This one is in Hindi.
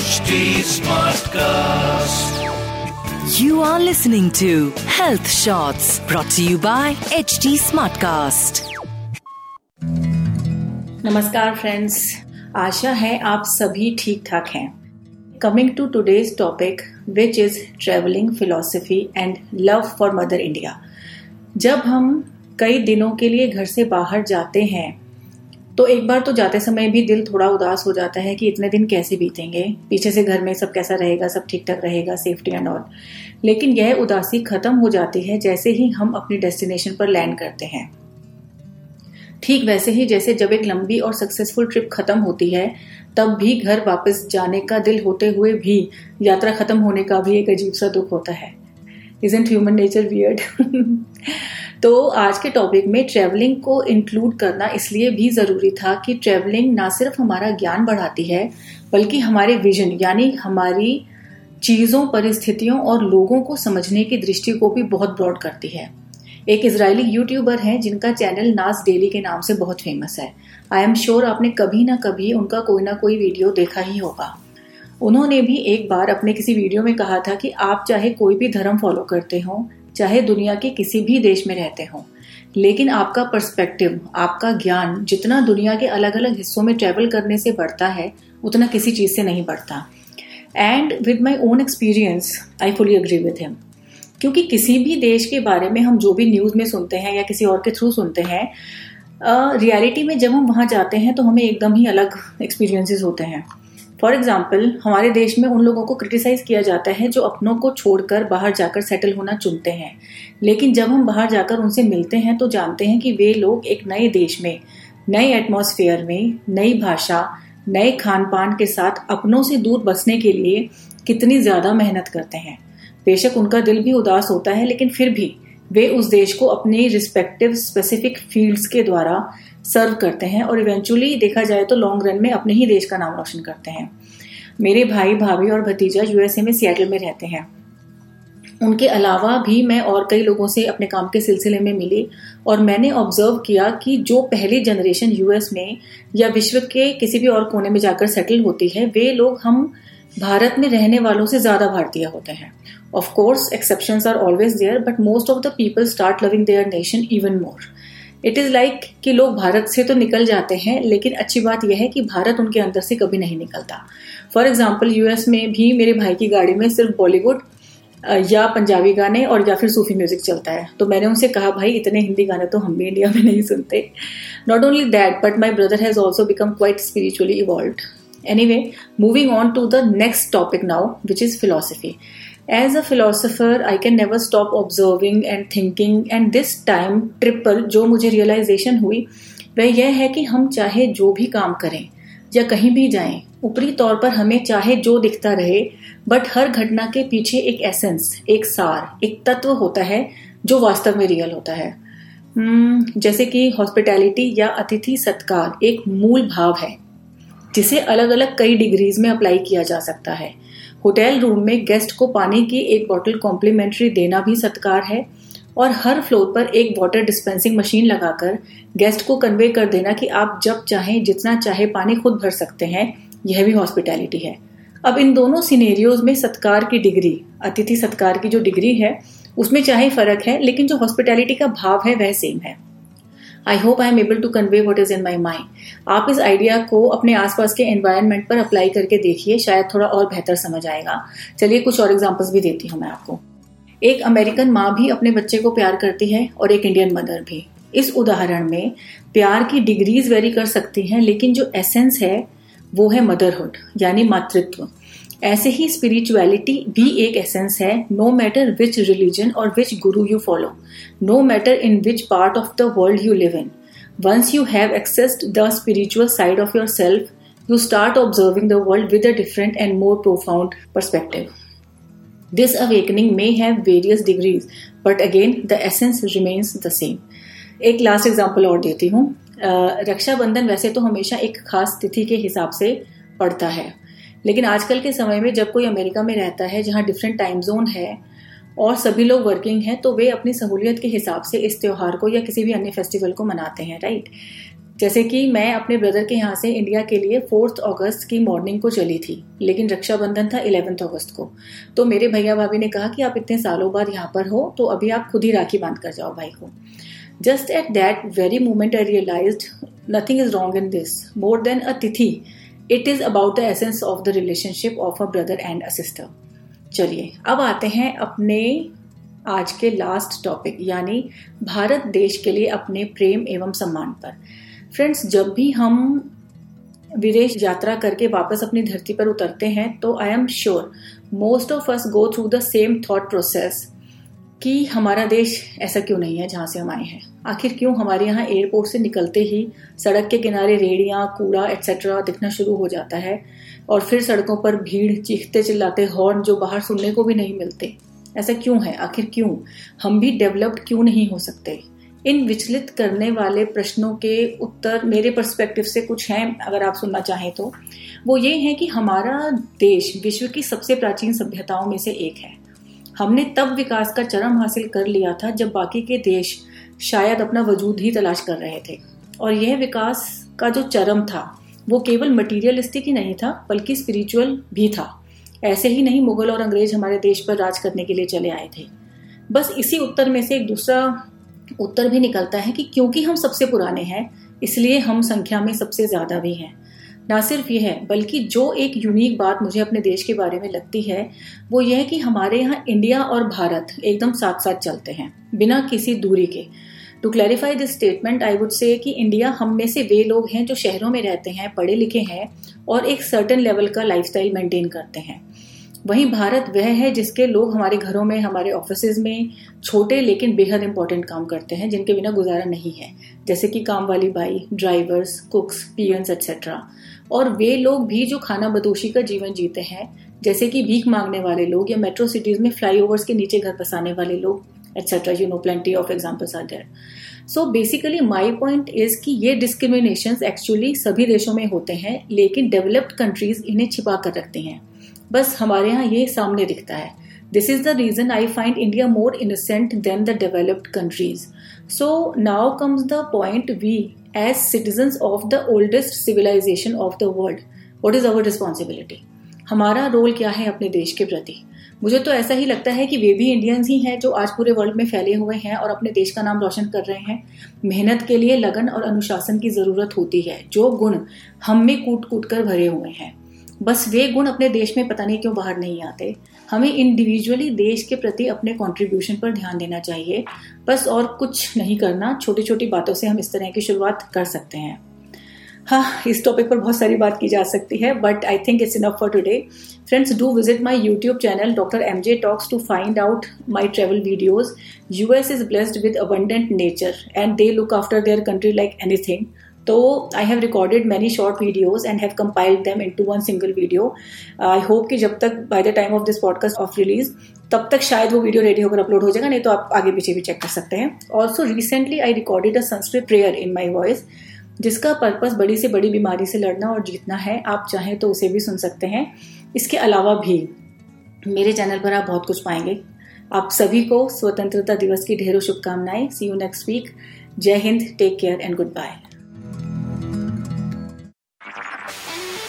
HD Smartcast. You are listening to Health Shots brought to you by HT Smartcast. नमस्कार फ्रेंड्स आशा है आप सभी ठीक ठाक हैं coming to today's topic which is travelling philosophy and love for mother India जब हम कई दिनों के लिए घर से बाहर जाते हैं तो एक बार तो जाते समय भी दिल थोड़ा उदास हो जाता है कि इतने दिन कैसे बीतेंगे? पीछे से घर में सब कैसा रहेगा, सब ठीक ठाक रहेगा सेफ्टी एंड ऑल लेकिन यह उदासी खत्म हो जाती है जैसे ही हम अपनी डेस्टिनेशन पर लैंड करते हैं। ठीक वैसे ही जैसे जब एक लंबी और सक्सेसफुल ट्रिप खत्म होती है, तब भी घर वापस जाने का दिल होते हुए भी यात्रा खत्म होने का भी एक अजीब सा दुख होता है। Is isn't human nature weird तो आज के टॉपिक में ट्रैवलिंग को इंक्लूड करना इसलिए भी ज़रूरी था कि ट्रैवलिंग ना सिर्फ़ हमारा ज्ञान बढ़ाती है, बल्कि हमारे विजन यानी हमारी चीज़ों, परिस्थितियों और लोगों को समझने की दृष्टि को भी बहुत ब्रॉड करती है। एक इसराइली यूट्यूबर है जिनका चैनल नास डेली के नाम से बहुत फ़ेमस है। आई एम श्योर आपने कभी ना कभी उनका कोई ना कोई वीडियो देखा ही होगा। उन्होंने भी एक बार अपने किसी वीडियो में कहा था कि आप चाहे कोई भी धर्म फॉलो करते हो चाहे दुनिया के किसी भी देश में रहते हो। लेकिन आपका पर्सपेक्टिव आपका ज्ञान जितना दुनिया के अलग अलग हिस्सों में ट्रेवल करने से बढ़ता है उतना किसी चीज़ से नहीं बढ़ता। And with my own experience I fully agree with him क्योंकि किसी भी देश के बारे में हम जो भी न्यूज़ में सुनते हैं या किसी और के थ्रू सुनते हैं रियलिटी uh, में जब हम वहाँ जाते हैं तो हमें एकदम ही अलग एक्सपीरियंसेस होते हैं। फॉर एग्ज़ाम्पल हमारे देश में उन लोगों को क्रिटिसाइज किया जाता है जो अपनों को छोड़कर बाहर जाकर सेटल होना चुनते हैं। लेकिन जब हम बाहर जाकर उनसे मिलते हैं तो जानते हैं कि वे लोग एक नए देश में, नए एटमोसफेयर में, नई भाषा, नए खान पान के साथ अपनों से दूर बसने के लिए कितनी ज़्यादा मेहनत करते हैं। बेशक उनका दिल भी उदास होता है, लेकिन फिर भी वे उस देश को अपने रिस्पेक्टिव स्पेसिफिक फील्ड्स के द्वारा सर्व करते हैं और इवेंचुअली देखा जाए तो लॉन्ग रन में अपने ही देश का नाम रोशन करते हैं। मेरे भाई, भाभी और भतीजा यूएसए में सियाटल में रहते हैं। उनके अलावा भी मैं और कई लोगों से अपने काम के सिलसिले में मिली और मैंने ऑब्ज़र्व किया कि जो पहली जनरेशन यूएस में या विश्व के किसी भी और कोने में जाकर सेटल होती है, वे लोग हम भारत में रहने वालों से ज़्यादा भारतीय होते हैं। Of course exception are always there but most of the people start loving their nation even more it is like कि लोग भारत से तो निकल जाते हैं, लेकिन अच्छी बात यह है कि भारत उनके अंदर से कभी नहीं निकलता। फॉर एग्ज़ाम्पल यूएस में भी मेरे भाई की गाड़ी में सिर्फ़ बॉलीवुड या पंजाबी गाने और या फिर सूफी म्यूज़िक चलता है। तो मैंने उनसे कहा, भाई, इतने हिंदी गाने तो हम भी इंडिया में नहीं सुनते। Not only that but my brother has also become quite spiritually evolve anyway moving on to the next topic now which is philosophy as a philosopher I can never stop observing and thinking and this time triple जो मुझे रियलाइजेशन हुई वह यह है कि हम चाहे जो भी काम करें या कहीं भी जाएँ ऊपरी तौर पर हमें चाहे जो दिखता रहे बट हर घटना के पीछे एक एसेंस एक सार एक तत्व होता है जो वास्तव में रियल होता है। hmm, जैसे कि हॉस्पिटैलिटी या अतिथि सत्कार एक मूल भाव है। जिसे अलग अलग कई डिग्रीज में अप्लाई किया जा सकता है। होटल रूम में गेस्ट को पानी की एक बोतल कॉम्प्लीमेंट्री देना भी सत्कार है और हर फ्लोर पर एक वाटर डिस्पेंसिंग मशीन लगाकर गेस्ट को कन्वे कर देना कि आप जब चाहें, जितना चाहे पानी खुद भर सकते हैं, यह भी हॉस्पिटैलिटी है। अब इन दोनों सिनेरियोज में सत्कार की डिग्री अतिथि सत्कार की जो डिग्री है, उसमें चाहे फ़र्क है, लेकिन जो हॉस्पिटैलिटी का भाव है, वह सेम है। I hope I am able to convey what is in my mind आप इस आइडिया को अपने आसपास के एनवायरमेंट पर अप्लाई करके देखिए, शायद थोड़ा और बेहतर समझ आएगा। चलिए कुछ और एग्जाम्पल्स भी देती हूँ मैं आपको। एक अमेरिकन माँ भी अपने बच्चे को प्यार करती है और एक इंडियन मदर भी। इस उदाहरण में, प्यार की डिग्रीज वेरी कर सकती हैं, लेकिन जो एसेंस है, वो है मदरहुड यानी मातृत्व। ऐसे ही स्पिरिचुअलिटी भी एक एसेंस है नो मैटर विच रिलीजन और which guru you follow no matter in which part of the world you live in once you have accessed the spiritual side of yourself you start observing the world with a different and more profound perspective this awakening may have various degrees but again the essence remains the same एक लास्ट एग्ज़ाम्पल और देती हूँ। रक्षाबंधन वैसे तो हमेशा एक खास तिथि के हिसाब से पड़ता है। लेकिन आजकल के समय में जब कोई अमेरिका में रहता है, जहाँ डिफरेंट टाइम जोन है और सभी लोग वर्किंग हैं तो वे अपनी सहूलियत के हिसाब से इस त्यौहार को या किसी भी अन्य फेस्टिवल को मनाते हैं राइट जैसे कि मैं अपने ब्रदर के यहाँ से इंडिया के लिए फोर्थ अगस्त की मॉर्निंग को चली थी, लेकिन रक्षाबंधन था इलेवेंथ अगस्त को। तो मेरे भैया भाभी ने कहा कि आप इतने सालों बाद यहाँ पर हो तो अभी आप खुद ही राखी बाँध कर जाओ भाई को। Just at that very moment I realise nothing is wrong in this more than a तिथि it is about the essence of the relationship of a brother and a sister चलिए, अब आते हैं अपने आज के लास्ट टॉपिक यानी भारत देश के लिए अपने प्रेम एवं सम्मान पर। फ्रेंड्स जब भी हम विदेश यात्रा करके वापस अपनी धरती पर उतरते हैं तो I am sure most of us go through the same thought process कि हमारा देश ऐसा क्यों नहीं है जहाँ से हम आए हैं? आखिर क्यों हमारे यहाँ एयरपोर्ट से निकलते ही सड़क के किनारे रेड़ियाँ, कूड़ा एट्सेट्रा दिखना शुरू हो जाता है और फिर सड़कों पर भीड़, चीखते चिल्लाते हॉर्न जो बाहर सुनने को भी नहीं मिलते? ऐसा क्यों है? आखिर क्यों? हम भी डेवलप्ड क्यों नहीं हो सकते? इन विचलित करने वाले प्रश्नों के उत्तर मेरे पर्सपेक्टिव से कुछ हैं, अगर आप सुनना चाहें तो। वो ये है कि हमारा देश विश्व की सबसे प्राचीन सभ्यताओं में से एक है। हमने तब विकास का चरम हासिल कर लिया था जब बाकी के देश शायद अपना वजूद ही तलाश कर रहे थे। और यह विकास का जो चरम था, वो केवल मटीरियलिस्टिक ही नहीं था, बल्कि स्पिरिचुअल भी था। ऐसे ही नहीं मुगल और अंग्रेज़ हमारे देश पर राज करने के लिए चले आए थे। बस इसी उत्तर में से एक दूसरा उत्तर भी निकलता है कि क्योंकि हम सबसे पुराने हैं, इसलिए हम संख्या में सबसे ज़्यादा भी हैं। ना सिर्फ़ यह है, बल्कि जो एक यूनिक बात मुझे अपने देश के बारे में लगती है, वो यह है कि हमारे यहाँ इंडिया और भारत एकदम साथ साथ चलते हैं, बिना किसी दूरी के। To clarify this statement I would say कि इंडिया हम में से वे लोग हैं जो शहरों में रहते हैं पढ़े लिखे हैं और एक सर्टन लेवल का लाइफस्टाइल मेंटेन करते हैं। वहीं भारत वह है जिसके लोग हमारे घरों में, हमारे ऑफ़िस में छोटे लेकिन बेहद इंपॉर्टेंट काम करते हैं, जिनके बिना गुजारा नहीं है। जैसे कि काम वाली बाई ड्राइवर्स कुक्स पियंस एक्सेट्रा और वे लोग भी जो खाना बदोशी का जीवन जीते हैं, जैसे कि भीख मांगने वाले लोग या मेट्रो सिटीज़ में फ्लाईओवर्स के नीचे घर बसाने वाले लोग etcetera you know plenty of examples are there so basically my point is कि ये डिस्क्रिमिनेशन एक्चुअली सभी देशों में होते हैं, लेकिन डेवलप्ड कंट्रीज़ इन्हें छिपा कर रखते हैं। बस हमारे यहाँ ये सामने दिखता है। This is the reason I find India more innocent than the developed countries so now comes the point we as citizens of the oldest civilization of the world. What is our responsibility? हमारा रोल क्या है अपने देश के प्रति? मुझे तो ऐसा ही लगता है कि वे भी इंडियंस ही हैं जो आज पूरे वर्ल्ड में फैले हुए हैं और अपने देश का नाम रोशन कर रहे हैं। मेहनत के लिए लगन और अनुशासन की ज़रूरत होती है, जो गुण हम में कूट कूट कर भरे हुए हैं। बस वे गुण अपने देश में पता नहीं क्यों बाहर नहीं आते। हमें इंडिविजुअली देश के प्रति अपने कंट्रीब्यूशन पर ध्यान देना चाहिए। बस और कुछ नहीं करना छोटी छोटी बातों से हम इस तरह की शुरुआत कर सकते हैं। हाँ इस टॉपिक पर बहुत सारी बात की जा सकती है but I think it's enough for today friends do visit my YouTube channel doctor M J talks to find out my travel videos US is blessed with abundant nature and they look after their country like anything तो I have recorded many short videos and have compiled them into one single video I hope कि जब तक by the time of this podcast of release तब तक शायद वो वीडियो रेडी होकर अपलोड हो जाएगा, नहीं तो आप आगे पीछे भी चेक कर सकते हैं। Also recently I recorded a Sanskrit prayer in my voice जिसका पर्पज बड़ी से बड़ी बीमारी से लड़ना और जीतना है। आप चाहें तो उसे भी सुन सकते हैं। इसके अलावा भी मेरे चैनल पर आप बहुत कुछ पाएँगे। आप सभी को स्वतंत्रता दिवस की ढेरों शुभकामनाएँ। सी यू नेक्स्ट वीक जय Hind. Take care and goodbye